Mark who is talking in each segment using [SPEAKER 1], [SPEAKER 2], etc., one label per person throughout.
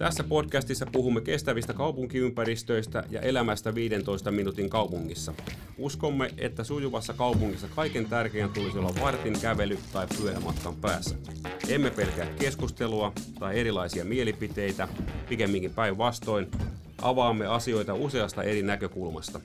[SPEAKER 1] Tässä podcastissa puhumme kestävistä kaupunkiympäristöistä ja elämästä 15 minuutin kaupungissa. Uskomme, että sujuvassa kaupungissa kaiken tärkein tulisi olla vartin kävely tai pyörämatkan päässä. Emme pelkää keskustelua tai erilaisia mielipiteitä, pikemminkin päinvastoin. Avaamme asioita useasta eri näkökulmasta.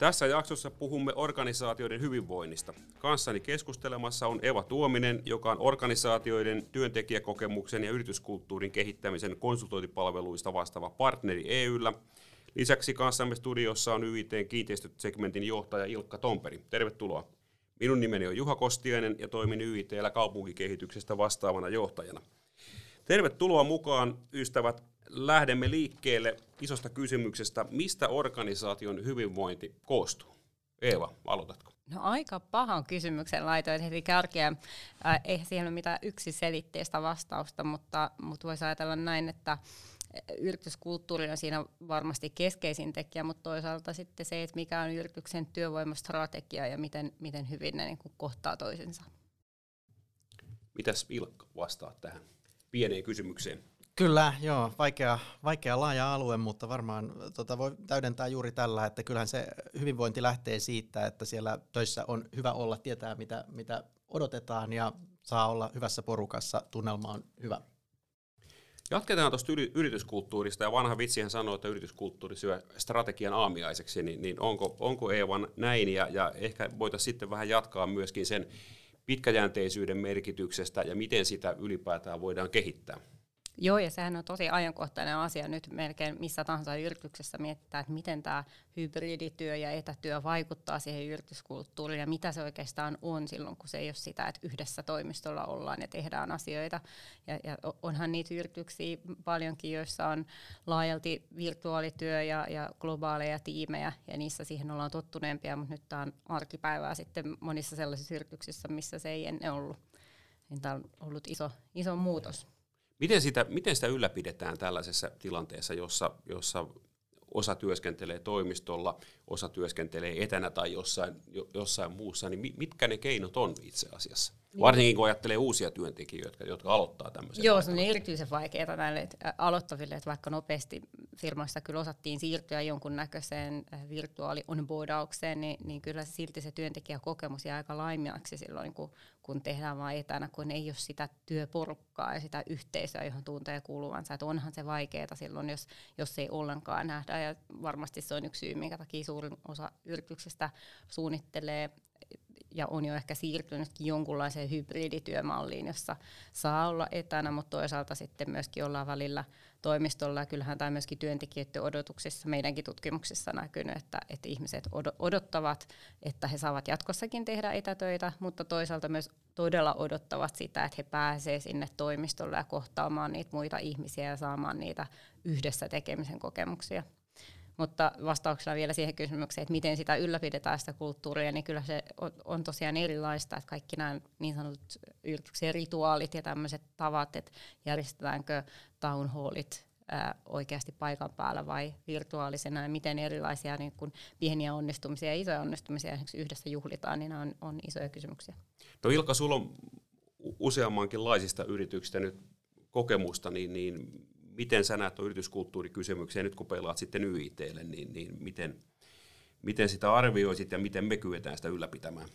[SPEAKER 1] Tässä jaksossa puhumme organisaatioiden hyvinvoinnista. Kanssani keskustelemassa on Eva Tuominen, joka on organisaatioiden työntekijäkokemuksen ja yrityskulttuurin kehittämisen konsultointipalveluista vastaava partneri EYllä. Lisäksi kanssamme studiossa on YITn kiinteistösegmentin johtaja Ilkka Tomperi. Tervetuloa. Minun nimeni on Juha Kostiainen ja toimin YITllä kaupunkikehityksestä vastaavana johtajana. Tervetuloa mukaan, ystävät, lähdemme liikkeelle isosta kysymyksestä, mistä organisaation hyvinvointi koostuu? Eeva, aloitatko?
[SPEAKER 2] No aika pahan kysymyksen laitoit heti kärkeä. Äh, ei siihen ole mitään yksiselitteistä vastausta, mutta, mutta voisi ajatella näin, että yrityskulttuuri on siinä varmasti keskeisin tekijä, mutta toisaalta sitten se, että mikä on yrityksen työvoimastrategia ja miten, miten hyvin ne niin kuin kohtaa toisensa.
[SPEAKER 1] Mitäs Ilkka vastaa tähän pieneen kysymykseen?
[SPEAKER 3] Kyllä, joo, vaikea, vaikea laaja alue, mutta varmaan tota, voi täydentää juuri tällä, että kyllähän se hyvinvointi lähtee siitä, että siellä töissä on hyvä olla, tietää mitä, mitä odotetaan ja saa olla hyvässä porukassa, tunnelma on hyvä.
[SPEAKER 1] Jatketaan tuosta yrityskulttuurista, ja vanha vitsihän sanoo, että yrityskulttuuri syö strategian aamiaiseksi, niin, niin onko, onko Eevan näin, ja, ja ehkä voitaisiin sitten vähän jatkaa myöskin sen pitkäjänteisyyden merkityksestä, ja miten sitä ylipäätään voidaan kehittää.
[SPEAKER 2] Joo, ja sehän on tosi ajankohtainen asia nyt melkein missä tahansa yrityksessä miettiä, että miten tämä hybridityö ja etätyö vaikuttaa siihen yrityskulttuuriin ja mitä se oikeastaan on silloin, kun se ei ole sitä, että yhdessä toimistolla ollaan ja tehdään asioita. Ja, ja onhan niitä yrityksiä paljonkin, joissa on laajalti virtuaalityö ja, ja globaaleja tiimejä, ja niissä siihen ollaan tottuneempia, mutta nyt tämä on arkipäivää sitten monissa sellaisissa yrityksissä, missä se ei ennen ollut. Niin tämä on ollut iso, iso muutos.
[SPEAKER 1] Miten sitä, miten sitä ylläpidetään tällaisessa tilanteessa, jossa, jossa osa työskentelee toimistolla, osa työskentelee etänä tai jossain, jossain muussa, niin mitkä ne keinot on itse asiassa? Niin. Varsinkin kun ajattelee uusia työntekijöitä, jotka, jotka aloittaa tämmöisen.
[SPEAKER 2] Joo, se on erityisen vaikeaa näille aloittaville, että vaikka nopeasti firmoissa kyllä osattiin siirtyä jonkunnäköiseen virtuaali-onboardaukseen, niin, niin kyllä silti se työntekijäkokemus jää aika laimiaksi silloin, kun, kun tehdään vain etänä, kun ei ole sitä työporukkaa ja sitä yhteisöä, johon tuntee kuuluvansa. Että onhan se vaikeaa silloin, jos, jos ei ollenkaan nähdä. Ja varmasti se on yksi syy, minkä takia suurin osa yrityksestä suunnittelee ja on jo ehkä siirtynytkin jonkunlaiseen hybridityömalliin, jossa saa olla etänä, mutta toisaalta sitten myöskin ollaan välillä toimistolla. Ja kyllähän tämä myöskin työntekijöiden odotuksissa meidänkin tutkimuksissa näkynyt, että, että ihmiset odottavat, että he saavat jatkossakin tehdä etätöitä, mutta toisaalta myös todella odottavat sitä, että he pääsevät sinne toimistolle ja kohtaamaan niitä muita ihmisiä ja saamaan niitä yhdessä tekemisen kokemuksia. Mutta vastauksena vielä siihen kysymykseen, että miten sitä ylläpidetään sitä kulttuuria, niin kyllä se on, on tosiaan erilaista, että kaikki nämä niin sanotut yrityksen rituaalit ja tämmöiset tavat, että järjestetäänkö town hallit ää, oikeasti paikan päällä vai virtuaalisena ja miten erilaisia niin kun pieniä onnistumisia ja isoja onnistumisia yhdessä juhlitaan, niin nämä on, on isoja kysymyksiä.
[SPEAKER 1] No Ilkka, sulla on useammankin laisista yrityksistä nyt kokemusta, niin, niin miten sä näet yrityskulttuurikysymyksiä nyt kun pelaat sitten YITlle, niin, niin miten, miten sitä arvioisit ja miten me kyetään sitä ylläpitämään?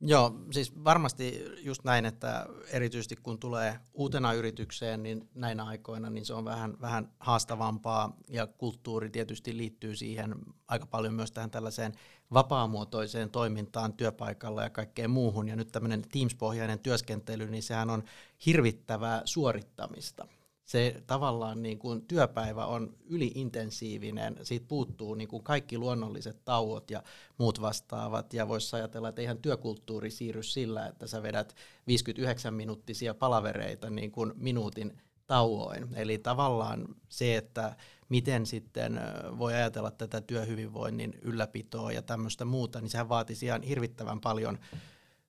[SPEAKER 3] Joo, siis varmasti just näin, että erityisesti kun tulee uutena yritykseen, niin näinä aikoina niin se on vähän, vähän haastavampaa ja kulttuuri tietysti liittyy siihen aika paljon myös tähän tällaiseen vapaamuotoiseen toimintaan työpaikalla ja kaikkeen muuhun. Ja nyt tämmöinen Teams-pohjainen työskentely, niin sehän on hirvittävää suorittamista se tavallaan niin kuin työpäivä on yliintensiivinen, siitä puuttuu niin kuin kaikki luonnolliset tauot ja muut vastaavat, ja voisi ajatella, että eihän työkulttuuri siirry sillä, että sä vedät 59 minuuttisia palavereita niin kuin minuutin tauoin. Eli tavallaan se, että miten sitten voi ajatella tätä työhyvinvoinnin ylläpitoa ja tämmöistä muuta, niin sehän vaatisi ihan hirvittävän paljon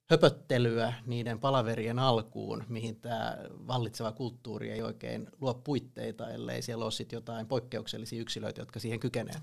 [SPEAKER 3] höpöttelyä niiden palaverien alkuun, mihin tämä vallitseva kulttuuri ei oikein luo puitteita, ellei siellä ole sit jotain poikkeuksellisia yksilöitä, jotka siihen kykenee.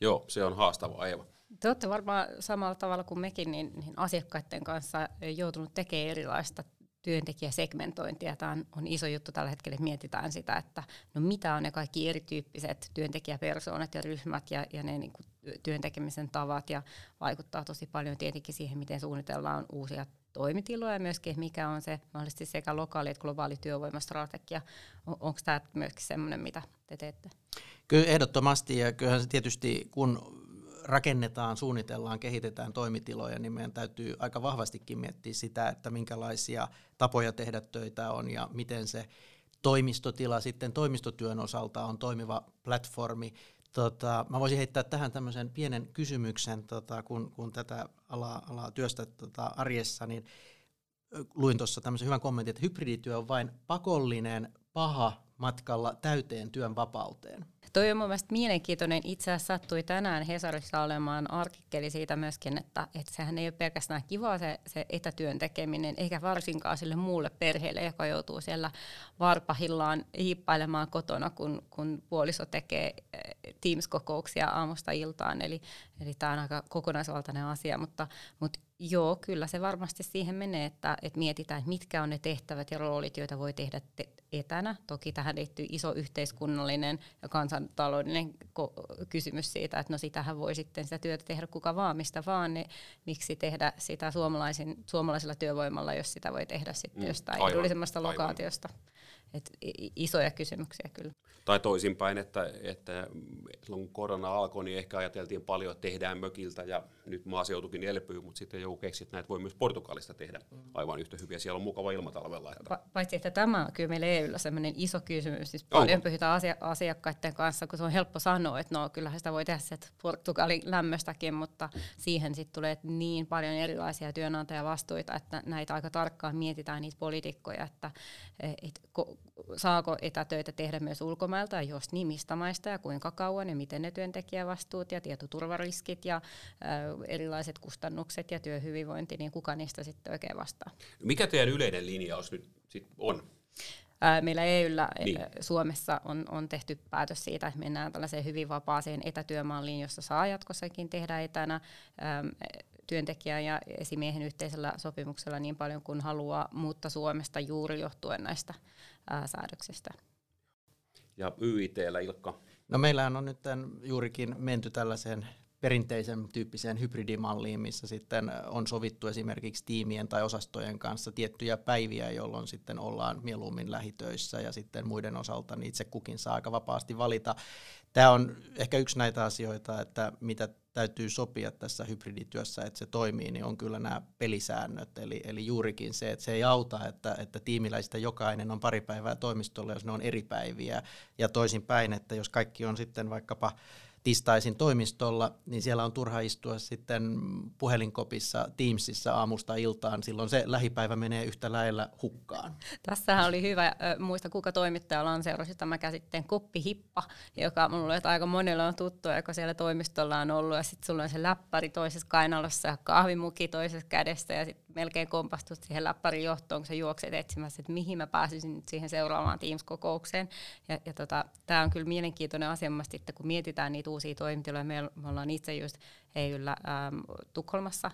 [SPEAKER 1] Joo, se on haastava Eeva.
[SPEAKER 2] Te olette varmaan samalla tavalla kuin mekin niin, niin asiakkaiden kanssa joutunut tekemään erilaista työntekijäsegmentointia. Tämä on, iso juttu tällä hetkellä, että mietitään sitä, että no mitä on ne kaikki erityyppiset työntekijäpersoonat ja ryhmät ja, ja ne niin kuin työntekemisen tavat ja vaikuttaa tosi paljon tietenkin siihen, miten suunnitellaan uusia toimitiloja ja myöskin, mikä on se mahdollisesti sekä lokaali että globaali työvoimastrategia. On, Onko tämä myöskin sellainen, mitä te teette?
[SPEAKER 3] Kyllä ehdottomasti ja kyllähän se tietysti kun rakennetaan, suunnitellaan, kehitetään toimitiloja, niin meidän täytyy aika vahvastikin miettiä sitä, että minkälaisia tapoja tehdä töitä on ja miten se toimistotila sitten toimistotyön osalta on toimiva platformi. Tota, mä voisin heittää tähän tämmöisen pienen kysymyksen, tota, kun, kun tätä alaa, alaa työstä tota, arjessa, niin luin tuossa tämmöisen hyvän kommentin, että hybridityö on vain pakollinen paha matkalla täyteen työn vapauteen.
[SPEAKER 2] Toi on mun mielestä mielenkiintoinen. Itse asiassa sattui tänään Hesarissa olemaan artikkeli siitä myöskin, että, että sehän ei ole pelkästään kivaa se, se etätyön tekeminen, eikä varsinkaan sille muulle perheelle, joka joutuu siellä varpahillaan hiippailemaan kotona, kun, kun puoliso tekee eh, Teams-kokouksia aamusta iltaan. Eli, eli tämä on aika kokonaisvaltainen asia, mutta, mutta Joo, kyllä se varmasti siihen menee, että, että mietitään, että mitkä on ne tehtävät ja roolit, joita voi tehdä te- etänä. Toki tähän liittyy iso yhteiskunnallinen ja kansantaloudellinen kysymys siitä, että no sitähän voi sitten sitä työtä tehdä kuka vaan, mistä vaan, niin miksi tehdä sitä suomalaisin, suomalaisella työvoimalla, jos sitä voi tehdä sitten mm, jostain aivan, edullisemmasta lokaatiosta. Aivan. Et isoja kysymyksiä kyllä.
[SPEAKER 1] Tai toisinpäin, että, että silloin kun korona alkoi, niin ehkä ajateltiin paljon, että tehdään mökiltä ja nyt maaseutukin elpyy, mutta sitten joku keksi, että näitä voi myös Portugalista tehdä aivan yhtä hyviä. Siellä on mukava ilmatalvella. Että.
[SPEAKER 2] Pa- paitsi, että tämä on kyllä meillä EUlla sellainen iso kysymys. Siis paljon pyhitään asia- asiakkaiden kanssa, kun se on helppo sanoa, että no kyllähän sitä voi tehdä se Portugalin lämmöstäkin, mutta siihen sitten tulee niin paljon erilaisia työnantajavastuita, että näitä aika tarkkaan mietitään niitä poliitikkoja, että et, ko, saako etätöitä tehdä myös ulkomailta ja jos niin mistä maista ja kuinka kauan ja miten ne työntekijävastuut ja tietoturvariskit ja ä, erilaiset kustannukset ja työhyvinvointi, niin kuka niistä sitten oikein vastaa.
[SPEAKER 1] Mikä teidän yleinen linjaus nyt sit on?
[SPEAKER 2] Meillä EUllä niin. Suomessa on, on tehty päätös siitä, että mennään tällaiseen hyvin vapaaseen etätyömalliin, jossa saa jatkossakin tehdä etänä työntekijän ja esimiehen yhteisellä sopimuksella niin paljon kuin haluaa, mutta Suomesta juuri johtuen näistä ää, säädöksistä.
[SPEAKER 1] Ja YITllä Ilkka?
[SPEAKER 3] No meillähän on nyt juurikin menty tällaiseen perinteisen tyyppiseen hybridimalliin, missä sitten on sovittu esimerkiksi tiimien tai osastojen kanssa tiettyjä päiviä, jolloin sitten ollaan mieluummin lähitöissä ja sitten muiden osalta niin itse kukin saa aika vapaasti valita. Tämä on ehkä yksi näitä asioita, että mitä täytyy sopia tässä hybridityössä, että se toimii, niin on kyllä nämä pelisäännöt. Eli, eli juurikin se, että se ei auta, että, että tiimiläistä jokainen on pari päivää toimistolla, jos ne on eri päiviä. Ja toisinpäin, että jos kaikki on sitten vaikkapa tistaisin toimistolla, niin siellä on turha istua sitten puhelinkopissa Teamsissa aamusta iltaan. Silloin se lähipäivä menee yhtä lailla hukkaan.
[SPEAKER 2] Tässähän oli hyvä, muista kuka toimittaja lanseerasi tämä käsitteen koppihippa, joka mulle aika monella on tuttu, joka siellä toimistolla on ollut. Ja sitten sulla on se läppäri toisessa kainalossa ja kahvimuki toisessa kädessä ja sitten melkein kompastut siihen läppärin johtoon, kun sä juokset etsimässä, että mihin mä pääsisin nyt siihen seuraavaan Teams-kokoukseen. Ja, ja tota, tämä on kyllä mielenkiintoinen asia, että kun mietitään niitä uusia toimitiloja, me, ollaan itse just Heiyllä ähm, Tukholmassa.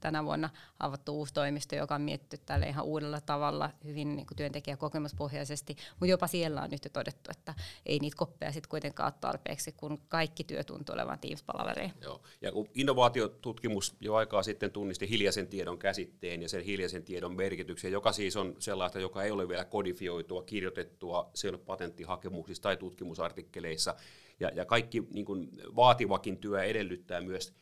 [SPEAKER 2] Tänä vuonna avattu uusi toimisto, joka on mietitty tälle ihan uudella tavalla, hyvin niin kuin työntekijäkokemuspohjaisesti, mutta jopa siellä on nyt jo todettu, että ei niitä koppeja sitten kuitenkaan ole tarpeeksi, kun kaikki työ tuntuu olevan Teams-palavereja.
[SPEAKER 1] Joo, ja kun innovaatiotutkimus jo aikaa sitten tunnisti hiljaisen tiedon käsitteen ja sen hiljaisen tiedon merkityksen, joka siis on sellaista, joka ei ole vielä kodifioitua, kirjoitettua, se ei ole patenttihakemuksissa tai tutkimusartikkeleissa, ja, ja kaikki niin kuin vaativakin työ edellyttää myös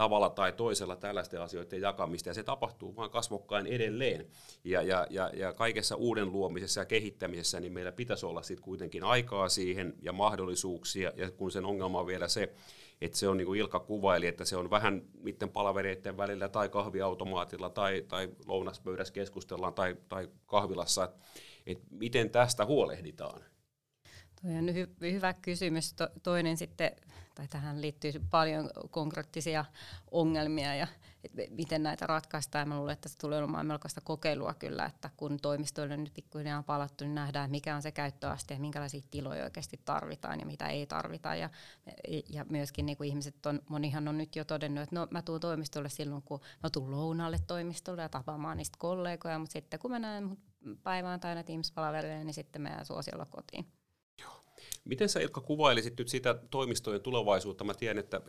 [SPEAKER 1] tavalla tai toisella tällaisten asioiden jakamista, ja se tapahtuu vaan kasvokkain edelleen. Ja, ja, ja, ja kaikessa uuden luomisessa ja kehittämisessä, niin meillä pitäisi olla sitten kuitenkin aikaa siihen ja mahdollisuuksia, ja kun sen ongelma on vielä se, että se on niin kuin Ilkka kuvaili, että se on vähän miten palavereiden välillä tai kahviautomaatilla tai, tai lounaspöydässä keskustellaan tai, tai kahvilassa, että, että miten tästä huolehditaan.
[SPEAKER 2] Tuo on hy- hyvä kysymys. To- toinen sitten, tai tähän liittyy paljon konkreettisia ongelmia ja miten näitä ratkaistaan. Mä luulen, että se tulee olemaan melkoista kokeilua kyllä, että kun toimistoille nyt pikkuhiljaa on palattu, niin nähdään, mikä on se käyttöaste ja minkälaisia tiloja oikeasti tarvitaan ja mitä ei tarvita. Ja, ja myöskin niin kuin ihmiset on, monihan on nyt jo todennut, että no mä tuun toimistolle silloin, kun mä tuun lounaalle toimistolle ja tapaamaan niistä kollegoja, mutta sitten kun mä näen päivään tai aina Teams-palaverille, niin sitten meidän suosiolla kotiin.
[SPEAKER 1] Miten sä Ilkka kuvailisit nyt sitä toimistojen tulevaisuutta? Mä tiedän, että,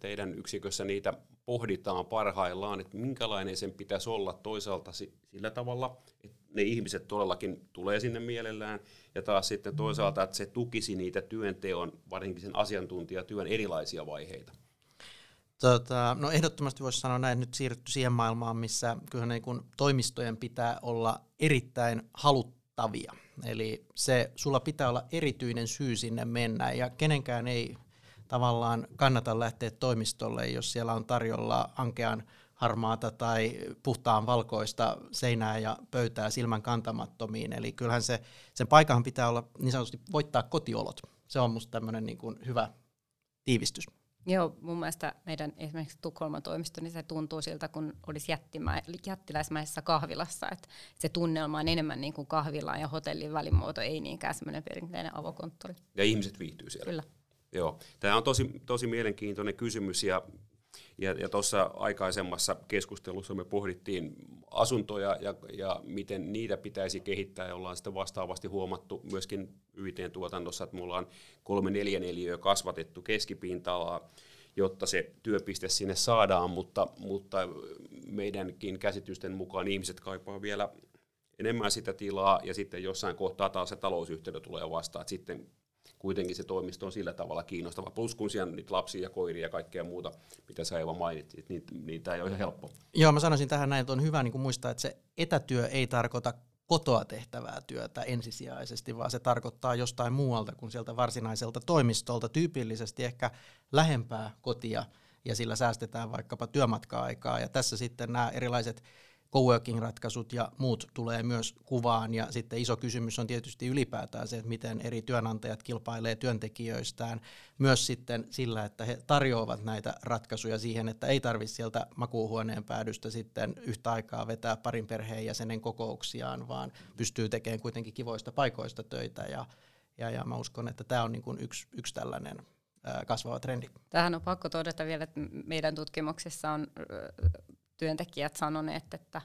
[SPEAKER 1] teidän yksikössä niitä pohditaan parhaillaan, että minkälainen sen pitäisi olla toisaalta sillä tavalla, että ne ihmiset todellakin tulee sinne mielellään, ja taas sitten toisaalta, että se tukisi niitä työnteon, varsinkin sen asiantuntijatyön erilaisia vaiheita.
[SPEAKER 3] Tota, no ehdottomasti voisi sanoa näin, että nyt siirrytty siihen maailmaan, missä kyllä niin kun toimistojen pitää olla erittäin haluttavia. Eli se, sulla pitää olla erityinen syy sinne mennä, ja kenenkään ei tavallaan kannata lähteä toimistolle, jos siellä on tarjolla ankean harmaata tai puhtaan valkoista seinää ja pöytää silmän kantamattomiin. Eli kyllähän se, sen paikahan pitää olla niin sanotusti voittaa kotiolot. Se on musta tämmöinen niin hyvä tiivistys.
[SPEAKER 2] Joo, mun mielestä meidän esimerkiksi Tukholman toimisto, niin se tuntuu siltä, kun olisi jättimä, jättiläismäisessä kahvilassa. Että se tunnelma on enemmän niin kuin kahvilaan ja hotellin välimuoto, ei niinkään semmoinen perinteinen avokonttori.
[SPEAKER 1] Ja ihmiset viihtyy siellä.
[SPEAKER 2] Kyllä.
[SPEAKER 1] Joo, tämä on tosi, tosi mielenkiintoinen kysymys ja ja, ja tuossa aikaisemmassa keskustelussa me pohdittiin asuntoja ja, ja miten niitä pitäisi kehittää. Ja ollaan sitten vastaavasti huomattu myöskin YTn tuotannossa, että me ollaan kolme neljä neliöä kasvatettu keskipinta-alaa, jotta se työpiste sinne saadaan, mutta, mutta meidänkin käsitysten mukaan ihmiset kaipaa vielä enemmän sitä tilaa ja sitten jossain kohtaa taas se talousyhteyden tulee vastaan, että sitten kuitenkin se toimisto on sillä tavalla kiinnostava. Plus kun siellä on niitä lapsia ja koiria ja kaikkea muuta, mitä sä Eva mainitsit, niin, niin tämä ei ole ihan helppo.
[SPEAKER 3] Joo, mä sanoisin tähän näin, että on hyvä niin kuin muistaa, että se etätyö ei tarkoita kotoa tehtävää työtä ensisijaisesti, vaan se tarkoittaa jostain muualta kuin sieltä varsinaiselta toimistolta, tyypillisesti ehkä lähempää kotia, ja sillä säästetään vaikkapa työmatka-aikaa. Ja tässä sitten nämä erilaiset coworking-ratkaisut ja muut tulee myös kuvaan. Ja sitten iso kysymys on tietysti ylipäätään se, että miten eri työnantajat kilpailee työntekijöistään. Myös sitten sillä, että he tarjoavat näitä ratkaisuja siihen, että ei tarvitse sieltä makuuhuoneen päädystä sitten yhtä aikaa vetää parin perheenjäsenen kokouksiaan, vaan pystyy tekemään kuitenkin kivoista paikoista töitä. Ja, ja, ja mä uskon, että tämä on niin kuin yksi, yksi tällainen kasvava trendi.
[SPEAKER 2] Tähän on pakko todeta vielä, että meidän tutkimuksessa on työntekijät sanoneet, että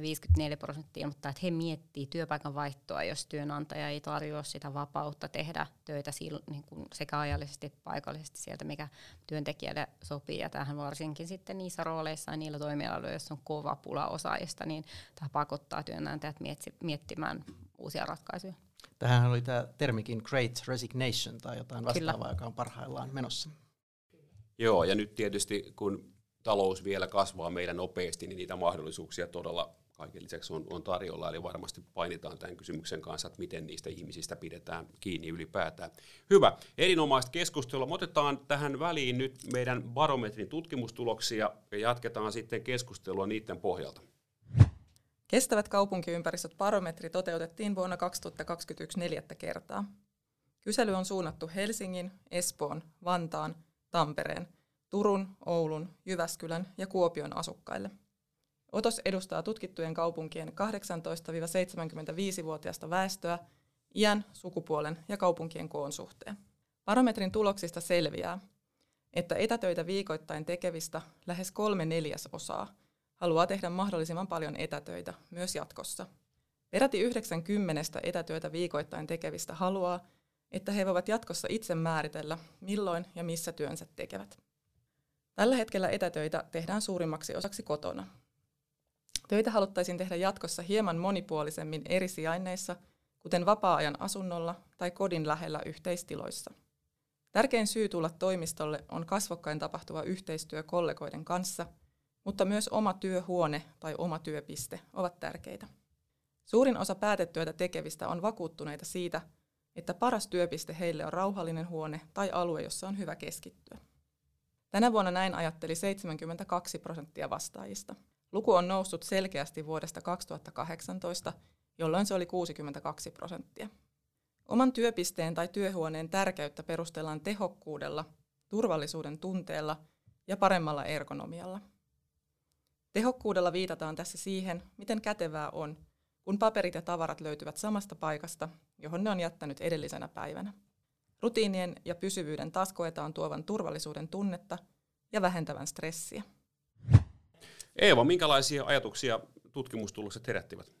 [SPEAKER 2] 54 ähm, prosenttia ilmoittaa, että he miettii työpaikan vaihtoa, jos työnantaja ei tarjoa sitä vapautta tehdä töitä niin kuin sekä ajallisesti että paikallisesti sieltä, mikä työntekijälle sopii. Ja tähän varsinkin sitten niissä rooleissa ja niillä toimialoilla, joissa on kova pula osaajista, niin tämä pakottaa työnantajat miettimään uusia ratkaisuja.
[SPEAKER 3] Tähän oli tämä termikin Great Resignation tai jotain vastaavaa, Kyllä. joka on parhaillaan menossa.
[SPEAKER 1] Joo, ja nyt tietysti kun talous vielä kasvaa meillä nopeasti, niin niitä mahdollisuuksia todella kaiken lisäksi on, on tarjolla, eli varmasti painitaan tämän kysymyksen kanssa, että miten niistä ihmisistä pidetään kiinni ylipäätään. Hyvä, erinomaista keskustelua. Me otetaan tähän väliin nyt meidän barometrin tutkimustuloksia ja jatketaan sitten keskustelua niiden pohjalta.
[SPEAKER 4] Kestävät kaupunkiympäristöt barometri toteutettiin vuonna 2021 neljättä kertaa. Kysely on suunnattu Helsingin, Espoon, Vantaan, Tampereen Turun, Oulun, Jyväskylän ja Kuopion asukkaille. Otos edustaa tutkittujen kaupunkien 18-75-vuotiaista väestöä iän, sukupuolen ja kaupunkien koon suhteen. Parametrin tuloksista selviää, että etätöitä viikoittain tekevistä lähes kolme neljäsosaa haluaa tehdä mahdollisimman paljon etätöitä myös jatkossa. Peräti 90 etätyötä viikoittain tekevistä haluaa, että he voivat jatkossa itse määritellä, milloin ja missä työnsä tekevät. Tällä hetkellä etätöitä tehdään suurimmaksi osaksi kotona. Töitä haluttaisiin tehdä jatkossa hieman monipuolisemmin eri sijainneissa, kuten vapaa-ajan asunnolla tai kodin lähellä yhteistiloissa. Tärkein syy tulla toimistolle on kasvokkain tapahtuva yhteistyö kollegoiden kanssa, mutta myös oma työhuone tai oma työpiste ovat tärkeitä. Suurin osa päätetyötä tekevistä on vakuuttuneita siitä, että paras työpiste heille on rauhallinen huone tai alue, jossa on hyvä keskittyä. Tänä vuonna näin ajatteli 72 prosenttia vastaajista. Luku on noussut selkeästi vuodesta 2018, jolloin se oli 62 prosenttia. Oman työpisteen tai työhuoneen tärkeyttä perustellaan tehokkuudella, turvallisuuden tunteella ja paremmalla ergonomialla. Tehokkuudella viitataan tässä siihen, miten kätevää on, kun paperit ja tavarat löytyvät samasta paikasta, johon ne on jättänyt edellisenä päivänä. Rutiinien ja pysyvyyden taas koetaan tuovan turvallisuuden tunnetta ja vähentävän stressiä.
[SPEAKER 1] Eeva, minkälaisia ajatuksia tutkimustulokset herättivät?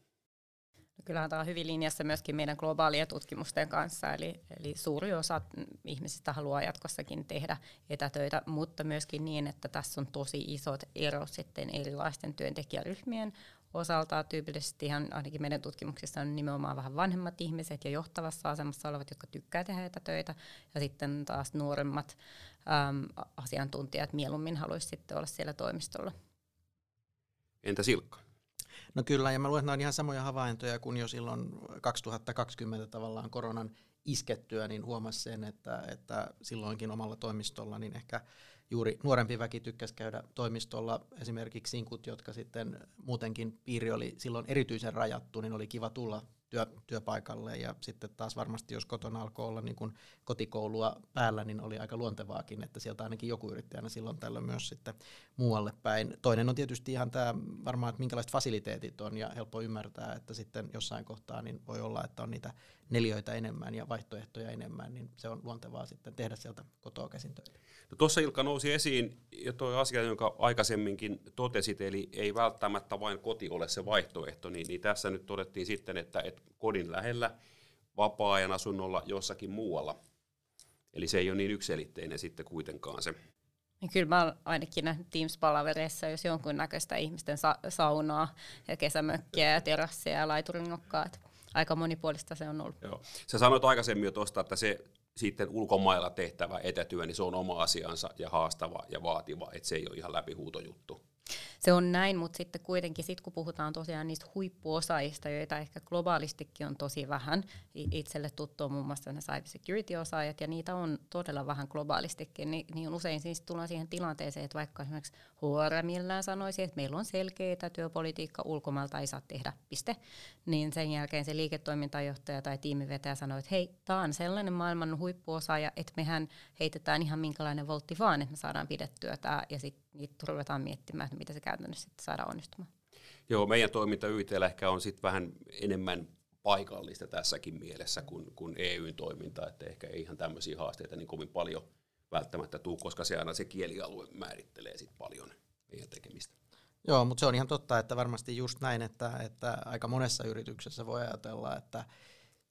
[SPEAKER 2] Kyllähän tämä on hyvin linjassa myöskin meidän globaalien tutkimusten kanssa, eli, eli suuri osa ihmisistä haluaa jatkossakin tehdä etätöitä, mutta myöskin niin, että tässä on tosi isot erot sitten erilaisten työntekijäryhmien osalta. Tyypillisesti ihan ainakin meidän tutkimuksissa on nimenomaan vähän vanhemmat ihmiset ja johtavassa asemassa olevat, jotka tykkää tehdä etätöitä, ja sitten taas nuoremmat äm, asiantuntijat mieluummin haluaisivat sitten olla siellä toimistolla.
[SPEAKER 1] Entä Silkka?
[SPEAKER 3] No kyllä, ja mä luulen, että on ihan samoja havaintoja kuin jo silloin 2020 tavallaan koronan iskettyä, niin huomasi sen, että, että silloinkin omalla toimistolla niin ehkä juuri nuorempi väki tykkäsi käydä toimistolla. Esimerkiksi sinkut, jotka sitten muutenkin piiri oli silloin erityisen rajattu, niin oli kiva tulla työ, työpaikalle ja sitten taas varmasti jos kotona alkoi olla niin kuin kotikoulua päällä, niin oli aika luontevaakin, että sieltä ainakin joku yritti aina silloin tällöin myös sitten muualle päin. Toinen on tietysti ihan tämä varmaan, että minkälaiset fasiliteetit on ja helppo ymmärtää, että sitten jossain kohtaa niin voi olla, että on niitä neljöitä enemmän ja vaihtoehtoja enemmän, niin se on luontevaa sitten tehdä sieltä kotoa käsin töitä.
[SPEAKER 1] No tuossa Ilkka nousi esiin jo tuo asia, jonka aikaisemminkin totesit, eli ei välttämättä vain koti ole se vaihtoehto, niin, niin tässä nyt todettiin sitten, että, että kodin lähellä vapaa-ajan asunnolla jossakin muualla. Eli se ei ole niin ykselitteinen sitten kuitenkaan se.
[SPEAKER 2] Niin kyllä mä olen ainakin nähnyt Teams-palavereissa, jos jonkunnäköistä ihmisten sa- saunaa ja kesämökkiä ja terassia ja laiturinokkaa. Aika monipuolista se on ollut.
[SPEAKER 1] Joo. Sä sanoit aikaisemmin jo tuosta, että se sitten ulkomailla tehtävä etätyö, niin se on oma asiansa ja haastava ja vaativa, että se ei ole ihan läpihuutojuttu.
[SPEAKER 2] Se on näin, mutta sitten kuitenkin sit kun puhutaan tosiaan niistä huippuosaajista, joita ehkä globaalistikin on tosi vähän, itselle tuttu on muun muassa ne cybersecurity-osaajat, ja niitä on todella vähän globaalistikin, niin, niin usein siis tullaan siihen tilanteeseen, että vaikka esimerkiksi HR sanoisi, että meillä on selkeitä työpolitiikka, ulkomailta ei saa tehdä, piste, niin sen jälkeen se liiketoimintajohtaja tai tiimivetäjä sanoo, että hei, tämä on sellainen maailman huippuosaaja, että mehän heitetään ihan minkälainen voltti vaan, että me saadaan pidettyä tämä, ja sitten niitä ruvetaan miettimään, että mitä se käytännössä sitten saadaan onnistumaan.
[SPEAKER 1] Joo, meidän toiminta YTllä ehkä on sitten vähän enemmän paikallista tässäkin mielessä kuin, kuin EUn toiminta, että ehkä ei ihan tämmöisiä haasteita niin kovin paljon välttämättä tuu, koska se aina se kielialue määrittelee sitten paljon meidän tekemistä.
[SPEAKER 3] Joo, mutta se on ihan totta, että varmasti just näin, että, että aika monessa yrityksessä voi ajatella, että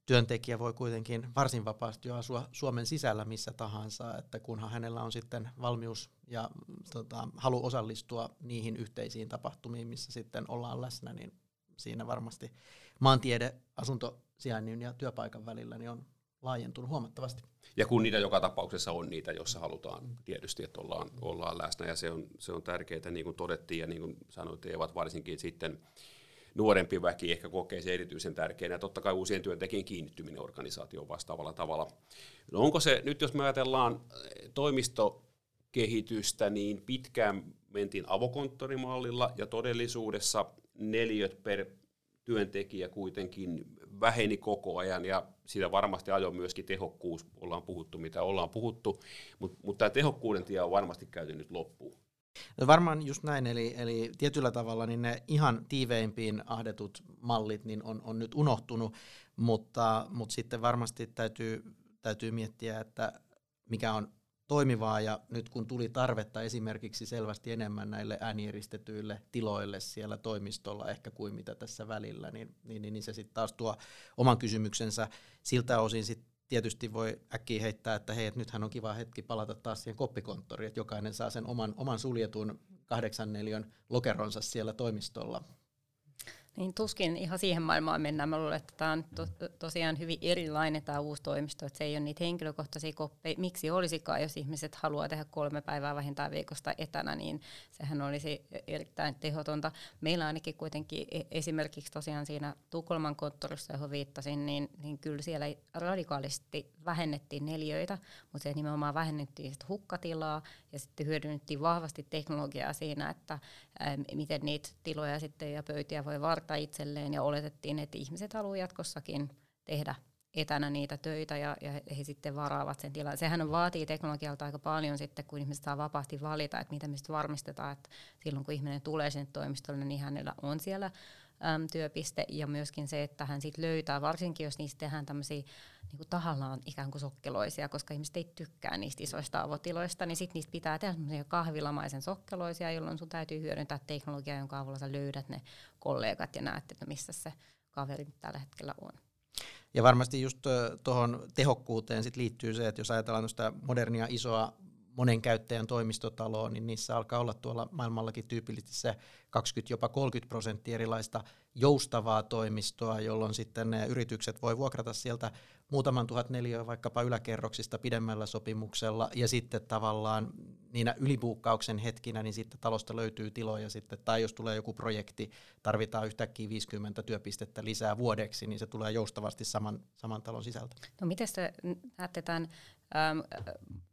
[SPEAKER 3] työntekijä voi kuitenkin varsin vapaasti asua Suomen sisällä missä tahansa, että kunhan hänellä on sitten valmius ja tota, halu osallistua niihin yhteisiin tapahtumiin, missä sitten ollaan läsnä, niin siinä varmasti maantiede asuntosijainnin ja työpaikan välillä niin on laajentunut huomattavasti.
[SPEAKER 1] Ja kun niitä joka tapauksessa on niitä, jossa halutaan tietysti, että ollaan, ollaan läsnä, ja se on, se on tärkeää, niin kuin todettiin, ja niin kuin sanoit, Eevat, varsinkin sitten nuorempi väki ehkä kokee se erityisen tärkeänä, totta kai uusien työntekijän kiinnittyminen organisaatioon vastaavalla tavalla. No onko se, nyt jos me ajatellaan eh, toimistokehitystä, niin pitkään mentiin avokonttorimallilla, ja todellisuudessa neliöt per työntekijä kuitenkin väheni koko ajan, ja siitä varmasti ajoi myöskin tehokkuus, ollaan puhuttu mitä ollaan puhuttu, mutta, mutta tämä tehokkuuden tie on varmasti käyty nyt loppuun.
[SPEAKER 3] No varmaan just näin, eli, eli tietyllä tavalla niin ne ihan tiiveimpiin ahdetut mallit niin on, on nyt unohtunut, mutta, mutta sitten varmasti täytyy, täytyy miettiä, että mikä on toimivaa ja nyt kun tuli tarvetta esimerkiksi selvästi enemmän näille ääniristetyille tiloille siellä toimistolla ehkä kuin mitä tässä välillä, niin, niin, niin, niin se sitten taas tuo oman kysymyksensä. Siltä osin sitten tietysti voi äkkiä heittää, että hei, että nythän on kiva hetki palata taas siihen koppikonttoriin, että jokainen saa sen oman, oman suljetun kahdeksan neliön lokeronsa siellä toimistolla.
[SPEAKER 2] Niin tuskin ihan siihen maailmaan mennään. Mä luulen, että tämä on to, tosiaan hyvin erilainen tämä uusi toimisto, että se ei ole niitä henkilökohtaisia koppeja. Miksi olisikaan, jos ihmiset haluaa tehdä kolme päivää vähintään viikosta etänä, niin sehän olisi erittäin tehotonta. Meillä ainakin kuitenkin e, esimerkiksi tosiaan siinä Tukholman konttorissa, johon viittasin, niin, niin kyllä siellä radikaalisti vähennettiin neljöitä, mutta se nimenomaan vähennettiin sit hukkatilaa ja sitten hyödynnettiin vahvasti teknologiaa siinä, että ää, miten niitä tiloja sitten ja pöytiä voi varten varta itselleen ja oletettiin, että ihmiset haluavat jatkossakin tehdä etänä niitä töitä ja, ja he sitten varaavat sen tilan. Sehän vaatii teknologialta aika paljon sitten, kun ihmiset saa vapaasti valita, että miten me sitten varmistetaan, että silloin kun ihminen tulee sinne toimistolle, niin hänellä on siellä äm, työpiste ja myöskin se, että hän sitten löytää, varsinkin jos niistä tehdään tämmöisiä niin kuin tahallaan ikään kuin sokkeloisia, koska ihmiset ei tykkää niistä isoista avotiloista, niin sitten niistä pitää tehdä kahvilamaisen sokkeloisia, jolloin sun täytyy hyödyntää teknologiaa, jonka avulla sä löydät ne kollegat ja näet, että missä se kaveri tällä hetkellä on.
[SPEAKER 3] Ja varmasti just tuohon tehokkuuteen sit liittyy se, että jos ajatellaan modernia isoa monen käyttäjän toimistotaloa, niin niissä alkaa olla tuolla maailmallakin tyypillisesti se 20 jopa 30 prosenttia erilaista joustavaa toimistoa, jolloin sitten ne yritykset voi vuokrata sieltä muutaman tuhat neliöä vaikkapa yläkerroksista pidemmällä sopimuksella, ja sitten tavallaan niinä ylipuukkauksen hetkinä, niin sitten talosta löytyy tiloja sitten, tai jos tulee joku projekti, tarvitaan yhtäkkiä 50 työpistettä lisää vuodeksi, niin se tulee joustavasti saman, saman talon sisältä.
[SPEAKER 2] No miten te näette tämän Ähm,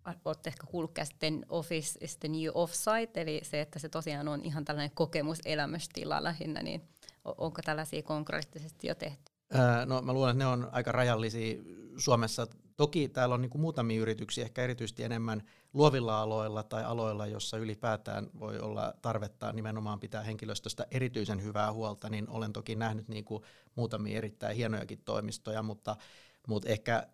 [SPEAKER 2] äh, olette ehkä kuullut käsitteen office is the new offsite, eli se, että se tosiaan on ihan tällainen kokemuselämystila lähinnä, niin onko tällaisia konkreettisesti jo tehty?
[SPEAKER 3] Äh, no mä luulen, että ne on aika rajallisia Suomessa. Toki täällä on niin kuin muutamia yrityksiä, ehkä erityisesti enemmän luovilla aloilla tai aloilla, jossa ylipäätään voi olla tarvetta nimenomaan pitää henkilöstöstä erityisen hyvää huolta, niin olen toki nähnyt niin kuin muutamia erittäin hienojakin toimistoja, mutta, mutta ehkä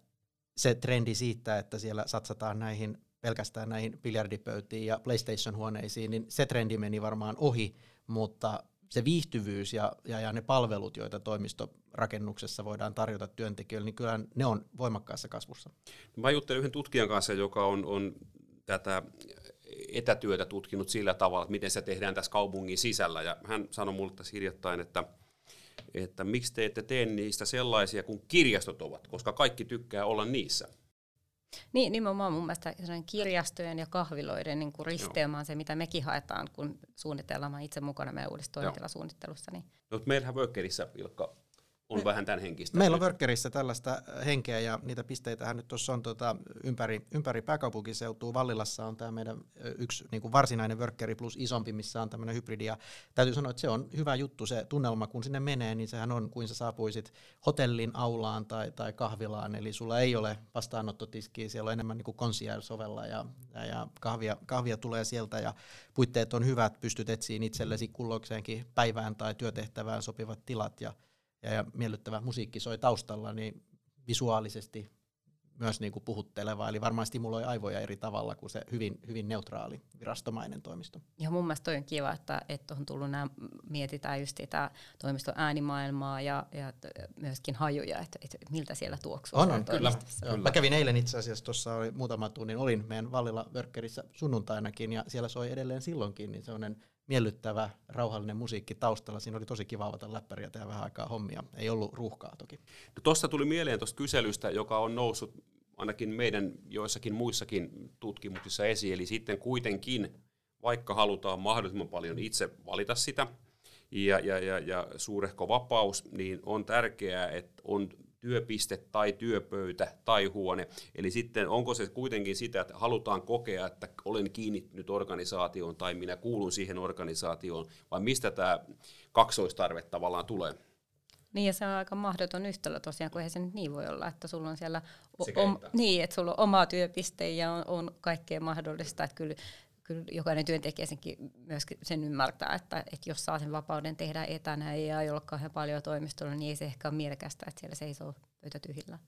[SPEAKER 3] se trendi siitä, että siellä satsataan näihin pelkästään näihin biljardipöytiin ja PlayStation-huoneisiin, niin se trendi meni varmaan ohi, mutta se viihtyvyys ja, ja, ja ne palvelut, joita toimistorakennuksessa voidaan tarjota työntekijöille, niin kyllä ne on voimakkaassa kasvussa.
[SPEAKER 1] Mä juttelin yhden tutkijan kanssa, joka on, on tätä etätyötä tutkinut sillä tavalla, että miten se tehdään tässä kaupungin sisällä. Ja hän sanoi mulle tässä hiljattain, että että miksi te ette tee niistä sellaisia kuin kirjastot ovat, koska kaikki tykkää olla niissä.
[SPEAKER 2] Niin, nimenomaan mun mielestä kirjastojen ja kahviloiden niin risteema on se, mitä mekin haetaan, kun suunnitellaan itse mukana meidän uudessa toimitilasuunnittelussa. Niin.
[SPEAKER 1] No, meillähän Workerissä, Ilkka, on Me, vähän tämän henkistä.
[SPEAKER 3] Meillä on Workerissä tällaista henkeä ja niitä pisteitähän nyt tuossa on tuota, ympäri, ympäri pääkaupunkiseutua. Vallilassa on tämä meidän yksi niin kuin varsinainen Workeri plus isompi, missä on tämmöinen hybridi. Ja täytyy sanoa, että se on hyvä juttu se tunnelma, kun sinne menee, niin sehän on kuin sä saapuisit hotellin aulaan tai, tai kahvilaan. Eli sulla ei ole vastaanottotiskiä, siellä on enemmän niin kuin ja, ja, ja kahvia, kahvia tulee sieltä ja puitteet on hyvät, pystyt etsiin itsellesi kulloikseenkin päivään tai työtehtävään sopivat tilat ja ja, ja miellyttävä musiikki soi taustalla, niin visuaalisesti myös niin kuin puhutteleva, eli varmaan stimuloi aivoja eri tavalla kuin se hyvin, hyvin neutraali virastomainen toimisto.
[SPEAKER 2] Ja mun mielestä toi on kiva, että, että on tullut nämä, mietitään just sitä toimiston äänimaailmaa ja, ja myöskin hajuja, että, että miltä siellä tuoksuu.
[SPEAKER 3] On, on kyllä. Joo. Mä kävin eilen itse asiassa, tuossa oli muutama tunnin, olin meidän Vallilla Workerissä sunnuntainakin ja siellä soi edelleen silloinkin, niin sellainen miellyttävä, rauhallinen musiikki taustalla. Siinä oli tosi kiva avata läppäriä ja tehdä vähän aikaa hommia. Ei ollut ruuhkaa toki.
[SPEAKER 1] No Tuossa tuli mieleen tuosta kyselystä, joka on noussut ainakin meidän joissakin muissakin tutkimuksissa esiin. Eli sitten kuitenkin, vaikka halutaan mahdollisimman paljon itse valita sitä, ja, ja, ja, ja suurehko vapaus, niin on tärkeää, että on työpiste tai työpöytä tai huone. Eli sitten onko se kuitenkin sitä, että halutaan kokea, että olen kiinnittynyt organisaatioon tai minä kuulun siihen organisaatioon, vai mistä tämä kaksoistarve tavallaan tulee?
[SPEAKER 2] Niin ja se on aika mahdoton yhtälö tosiaan, kun eihän se nyt niin voi olla, että sulla on siellä o- om, niin, että sulla on oma työpiste ja on, on kaikkea mahdollista, että kyllä kyllä jokainen työntekijä senkin myöskin sen ymmärtää, että, että jos saa sen vapauden tehdä etänä ja ei ole kauhean paljon toimistolla, niin ei se ehkä ole mielekästä, että siellä seisoo pöytä tyhjillä.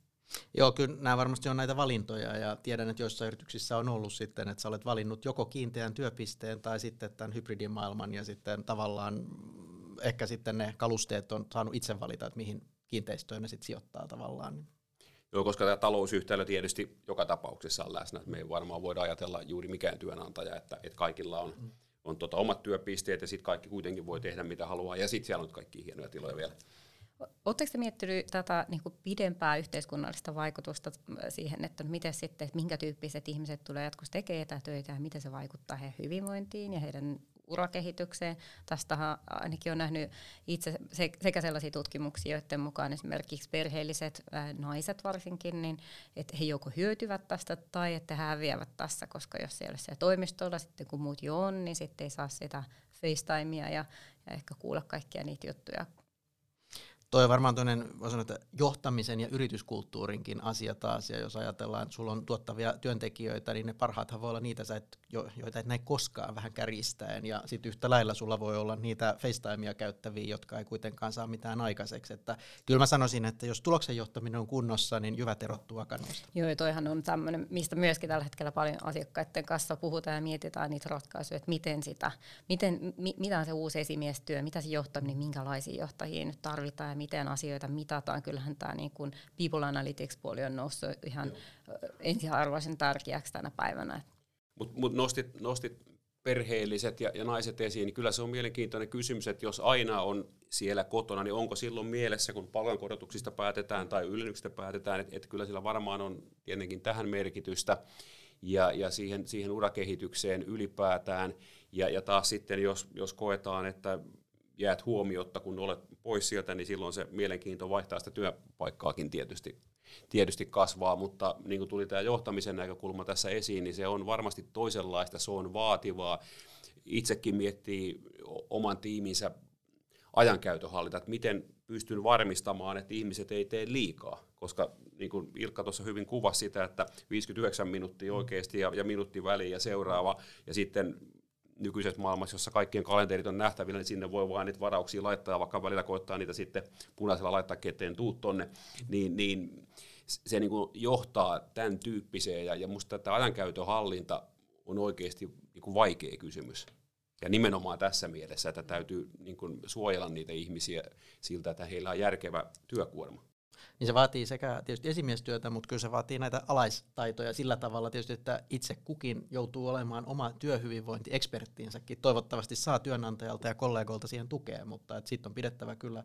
[SPEAKER 3] Joo, kyllä nämä varmasti on näitä valintoja ja tiedän, että joissain yrityksissä on ollut sitten, että sä olet valinnut joko kiinteän työpisteen tai sitten tämän hybridimaailman ja sitten tavallaan ehkä sitten ne kalusteet on saanut itse valita, että mihin kiinteistöön ne sitten sijoittaa tavallaan.
[SPEAKER 1] Joo, koska tämä talousyhtälö tietysti joka tapauksessa on läsnä, me ei varmaan voida ajatella juuri mikään työnantaja, että, että kaikilla on, mm. on tota omat työpisteet ja sitten kaikki kuitenkin voi tehdä mitä haluaa ja sitten siellä on kaikki hienoja tiloja vielä.
[SPEAKER 2] Oletteko miettinyt tätä niin kuin pidempää yhteiskunnallista vaikutusta siihen, että miten sitten, että minkä tyyppiset ihmiset tulee jatkossa tekemään etätöitä ja miten se vaikuttaa heidän hyvinvointiin ja heidän urakehitykseen. Tästä ainakin on nähnyt itse sekä sellaisia tutkimuksia, joiden mukaan esimerkiksi perheelliset naiset varsinkin, niin että he joko hyötyvät tästä tai että he häviävät tässä, koska jos ei ole siellä toimistolla sitten kun muut jo on, niin sitten ei saa sitä FaceTimea ja, ja ehkä kuulla kaikkia niitä juttuja,
[SPEAKER 3] Toi on varmaan toinen, sanoa, että johtamisen ja yrityskulttuurinkin asia taas, ja jos ajatellaan, että sulla on tuottavia työntekijöitä, niin ne parhaathan voi olla niitä, et, joita et näe koskaan vähän kärjistäen, ja sitten yhtä lailla sulla voi olla niitä FaceTimea käyttäviä, jotka ei kuitenkaan saa mitään aikaiseksi. Että kyllä mä sanoisin, että jos tuloksen johtaminen on kunnossa, niin jyvät erottuu akanoista.
[SPEAKER 2] Joo, ja toihan on tämmöinen, mistä myöskin tällä hetkellä paljon asiakkaiden kanssa puhutaan ja mietitään niitä ratkaisuja, että miten sitä, miten, mi, mitä on se uusi esimiestyö, mitä se johtaminen, minkälaisia johtajia nyt tarvitaan, miten asioita mitataan. Kyllähän tämä niin kuin People Analytics-puoli on noussut ihan Joo. ensiarvoisen tärkeäksi tänä päivänä.
[SPEAKER 1] Mutta mut nostit, nostit perheelliset ja, ja naiset esiin, niin kyllä se on mielenkiintoinen kysymys, että jos aina on siellä kotona, niin onko silloin mielessä, kun palkankorotuksista päätetään tai ylennyksistä päätetään, että, että kyllä sillä varmaan on tietenkin tähän merkitystä ja, ja siihen, siihen urakehitykseen ylipäätään. Ja, ja taas sitten, jos, jos koetaan, että jäät huomiotta, kun olet pois sieltä, niin silloin se mielenkiinto vaihtaa sitä työpaikkaakin tietysti, tietysti kasvaa, mutta niin kuin tuli tämä johtamisen näkökulma tässä esiin, niin se on varmasti toisenlaista, se on vaativaa. Itsekin miettii oman tiiminsä ajankäytöhallinta, että miten pystyn varmistamaan, että ihmiset ei tee liikaa, koska niin kuin Ilkka tuossa hyvin kuvasi sitä, että 59 minuuttia oikeasti ja, ja minuutti väliin ja seuraava, ja sitten nykyisessä maailmassa, jossa kaikkien kalenterit on nähtävillä, niin sinne voi vain niitä varauksia laittaa, vaikka välillä koittaa niitä sitten punaisella laittaa keteen tuu tonne, niin, niin se niin kuin johtaa tämän tyyppiseen, ja, ja musta tämä ajankäytön hallinta on oikeasti niin kuin vaikea kysymys. Ja nimenomaan tässä mielessä, että täytyy niin kuin suojella niitä ihmisiä siltä, että heillä on järkevä työkuorma.
[SPEAKER 3] Niin se vaatii sekä tietysti esimiestyötä, mutta kyllä se vaatii näitä alaistaitoja sillä tavalla tietysti, että itse kukin joutuu olemaan oma työhyvinvointieksperttiinsäkin. Toivottavasti saa työnantajalta ja kollegoilta siihen tukea, mutta siitä on pidettävä kyllä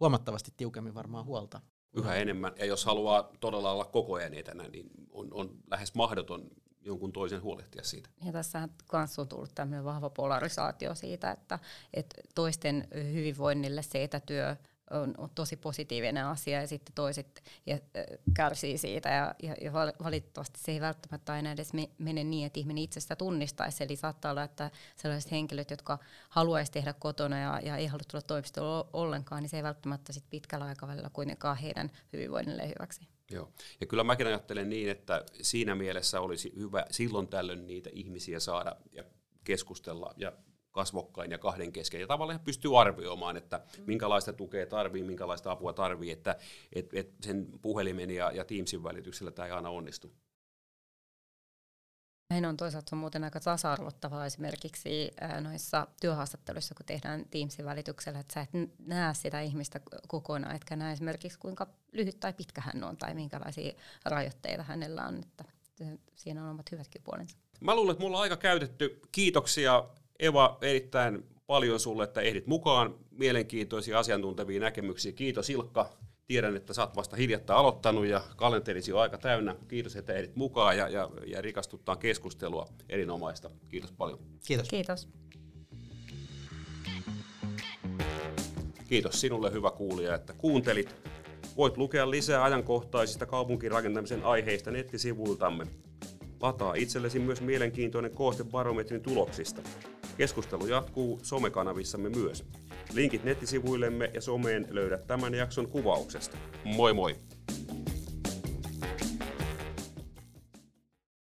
[SPEAKER 3] huomattavasti tiukemmin varmaan huolta.
[SPEAKER 1] Yhä enemmän, ja jos haluaa todella olla koko ajan etänä, niin on, on lähes mahdoton jonkun toisen huolehtia siitä.
[SPEAKER 2] Ja tässä kanssa on tullut tämmöinen vahva polarisaatio siitä, että, että toisten hyvinvoinnille se etätyö on, on tosi positiivinen asia ja sitten toiset ja, äh, kärsii siitä ja, ja, ja valitettavasti se ei välttämättä aina edes me, mene niin, että ihminen itse sitä tunnistaisi. Eli saattaa olla, että sellaiset henkilöt, jotka haluaisi tehdä kotona ja, ja ei halua tulla toimistoon ollenkaan, niin se ei välttämättä sit pitkällä aikavälillä kuitenkaan heidän hyvinvoinnille hyväksi.
[SPEAKER 1] Joo. Ja kyllä mäkin ajattelen niin, että siinä mielessä olisi hyvä silloin tällöin niitä ihmisiä saada ja keskustella ja kasvokkain ja kahden kesken. Ja tavallaan pystyy arvioimaan, että minkälaista tukea tarvii, minkälaista apua tarvii, että et, et sen puhelimen ja, ja Teamsin välityksellä tämä ei aina onnistu.
[SPEAKER 2] Näin on toisaalta on muuten aika tasa-arvottavaa esimerkiksi noissa työhaastatteluissa, kun tehdään Teamsin välityksellä, että sä et näe sitä ihmistä kokonaan, etkä näe esimerkiksi kuinka lyhyt tai pitkä hän on tai minkälaisia rajoitteita hänellä on, että siinä on omat hyvätkin puolensa.
[SPEAKER 1] Mä luulen, että mulla on aika käytetty. Kiitoksia Eva erittäin paljon sulle, että ehdit mukaan. Mielenkiintoisia asiantuntevia näkemyksiä. Kiitos Ilkka. Tiedän, että sä oot vasta hiljattain aloittanut ja kalenterisi on aika täynnä. Kiitos, että ehdit mukaan ja, ja, ja rikastuttaa keskustelua erinomaista. Kiitos paljon.
[SPEAKER 3] Kiitos.
[SPEAKER 2] Kiitos.
[SPEAKER 1] Kiitos sinulle hyvä kuulija, että kuuntelit. Voit lukea lisää ajankohtaisista kaupunkirakentamisen aiheista nettisivuiltamme. Lataa itsellesi myös mielenkiintoinen kooste barometrin tuloksista. Keskustelu jatkuu somekanavissamme myös. Linkit nettisivuillemme ja someen löydät tämän jakson kuvauksesta. Moi moi!